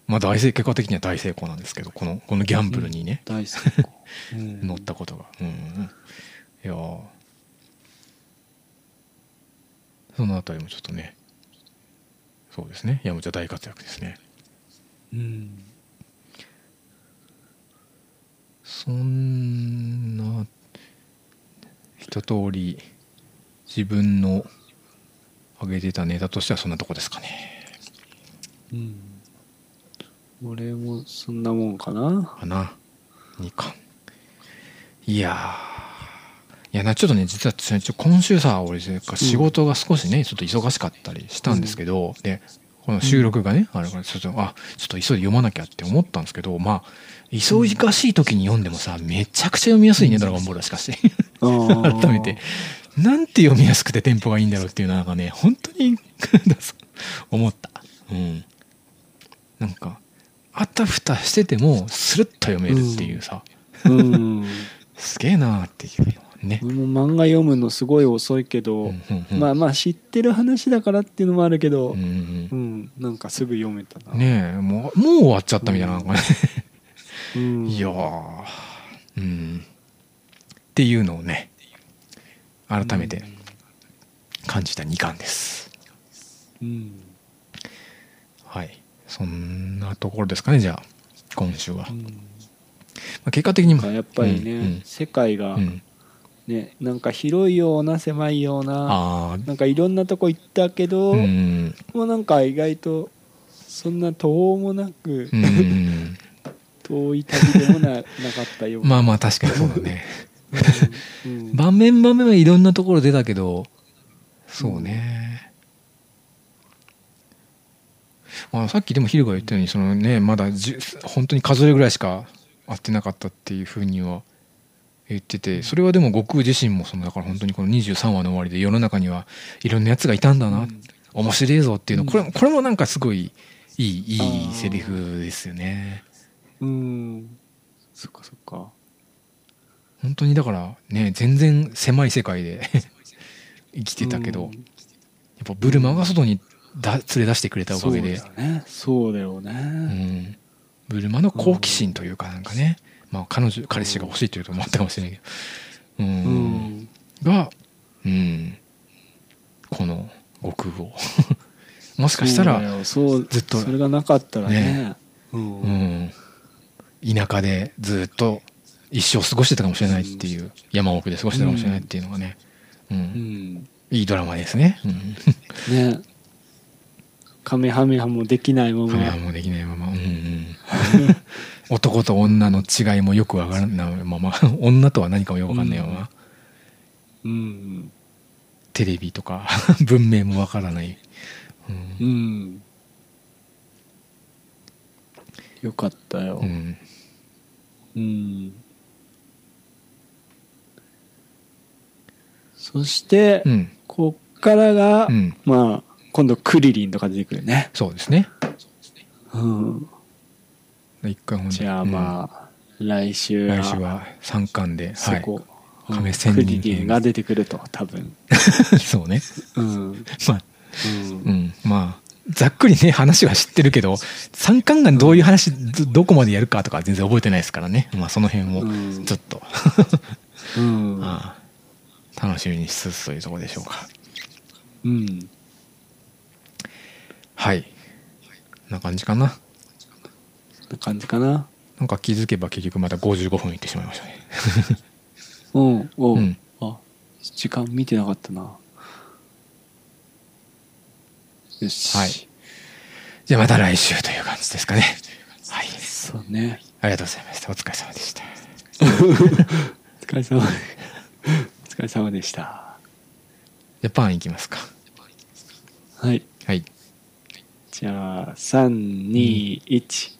まあ大成結果的には大成功なんですけど、この、このギャンブルにね。大成功、うん。乗ったことが。うん。うんいやー。そのあたりもちょっとね。そうですね。山ちゃん大活躍ですね。うん。そんな一通り自分の上げてたネタとしてはそんなとこですかね。うん。俺もそんなもんかな。かな。2巻。いやー。いやなちょっとね実はちょ今週さ俺仕事が少しね、ちょっと忙しかったりしたんですけど、でこの収録がね、あれからちょっとあちょっと急いで読まなきゃって思ったんですけどまあ忙しい時に読んでもさめちゃくちゃ読みやすいね「ドラゴンボール」はしかし改 [LAUGHS] 改めて。なんて読みやすくてテンポがいいんだろうっていうのはなんかね本当に [LAUGHS] 思った。うん。なんかあたふたしててもスルッと読めるっていうさ、うん。[LAUGHS] すげえなーっていうね、俺も漫画読むのすごい遅いけど、うんうんうん。まあまあ知ってる話だからっていうのもあるけど、うんうん。うん。なんかすぐ読めたな、ねえもうもう終わっちゃったみたいななんかね、うん、いやー。うんっていうのをね改めて感じた2巻です、うん。はい。そんなところですかねじゃあ今週は、まうん。あ、結果的にもやっぱりね、うん世界がねなんか広いような狭いようななんかいろんなとこ行ったけど、うんもうなんか意外とそんな途方もなく、うんうん。[LAUGHS] 遠い旅でもななかったような。まあまあ確かにそうだね [LAUGHS] 場面場面はいろんなところ出たけどそうね、まあ、さっきでもヒルが言ったようにそのねまだ本当に数えぐらいしか会ってなかったっていうふうには言っててそれはでも悟空自身もそのだから本当にこの23話の終わりで世の中にはいろんなやつがいたんだな、うん。面白いぞっていうの。うん。これこれもなんかすごいいいいあいー。セリフですよね。うん。そっかそっか本当にだからね全然狭い世界で生きてたけど、うん。やっぱブルマが外にだ連れ出してくれたおかげで。そうだよね。そうだよね、うん、ブルマの好奇心というかなんかね、まあ彼女彼氏が欲しいというと思ったかもしれないけど。うん、うん。が、うん、この悟空を。[LAUGHS] もしかしたら、そうずっとそれがなかったらね。ね。うん。うん、田舎でずっと一生過ごしてたかもしれないっていう、山奥で過ごしてたかもしれないっていうのがね、うん。うん。いいドラマですね。うん。[LAUGHS] ね。カメハメハもできないまカメラまもできないまま、うんうん、[LAUGHS] 男と女の違いもよくわからないまま。[LAUGHS] 女とは何かもよくわかんないまま、うん。テレビとか文明もわからない、うん。うん。よかったよ。うん。うんそして、うん。こっからが、うん。まあ今度クリリンとか出てくるね。そうですね。うん。一回じゃあまあ、来週うん来週は3巻で、はい、そこ、亀仙ク人リリンが出てくると多分。[LAUGHS] そうね。うん、まあうん。うん、まあざっくりね話は知ってるけど三巻がどういう話どどこまでやるかとか全然覚えてないですからね、まあ、その辺もうん。ちょっと、うん。[LAUGHS] ああ楽しみにしつつというところでしょうか。うん。はい。な感じかな。な感じかな。なんか気づけば結局また55分いってしまいましたね。うんおう、うん。あ時間見てなかったな。よし。はい。じゃあまた来週という感じですかね。はい。そうね。ありがとうございました。お疲れ様でした。[LAUGHS] お疲れ様疲れ様でした。じゃあパンいきますか。はい。はい。じゃあ321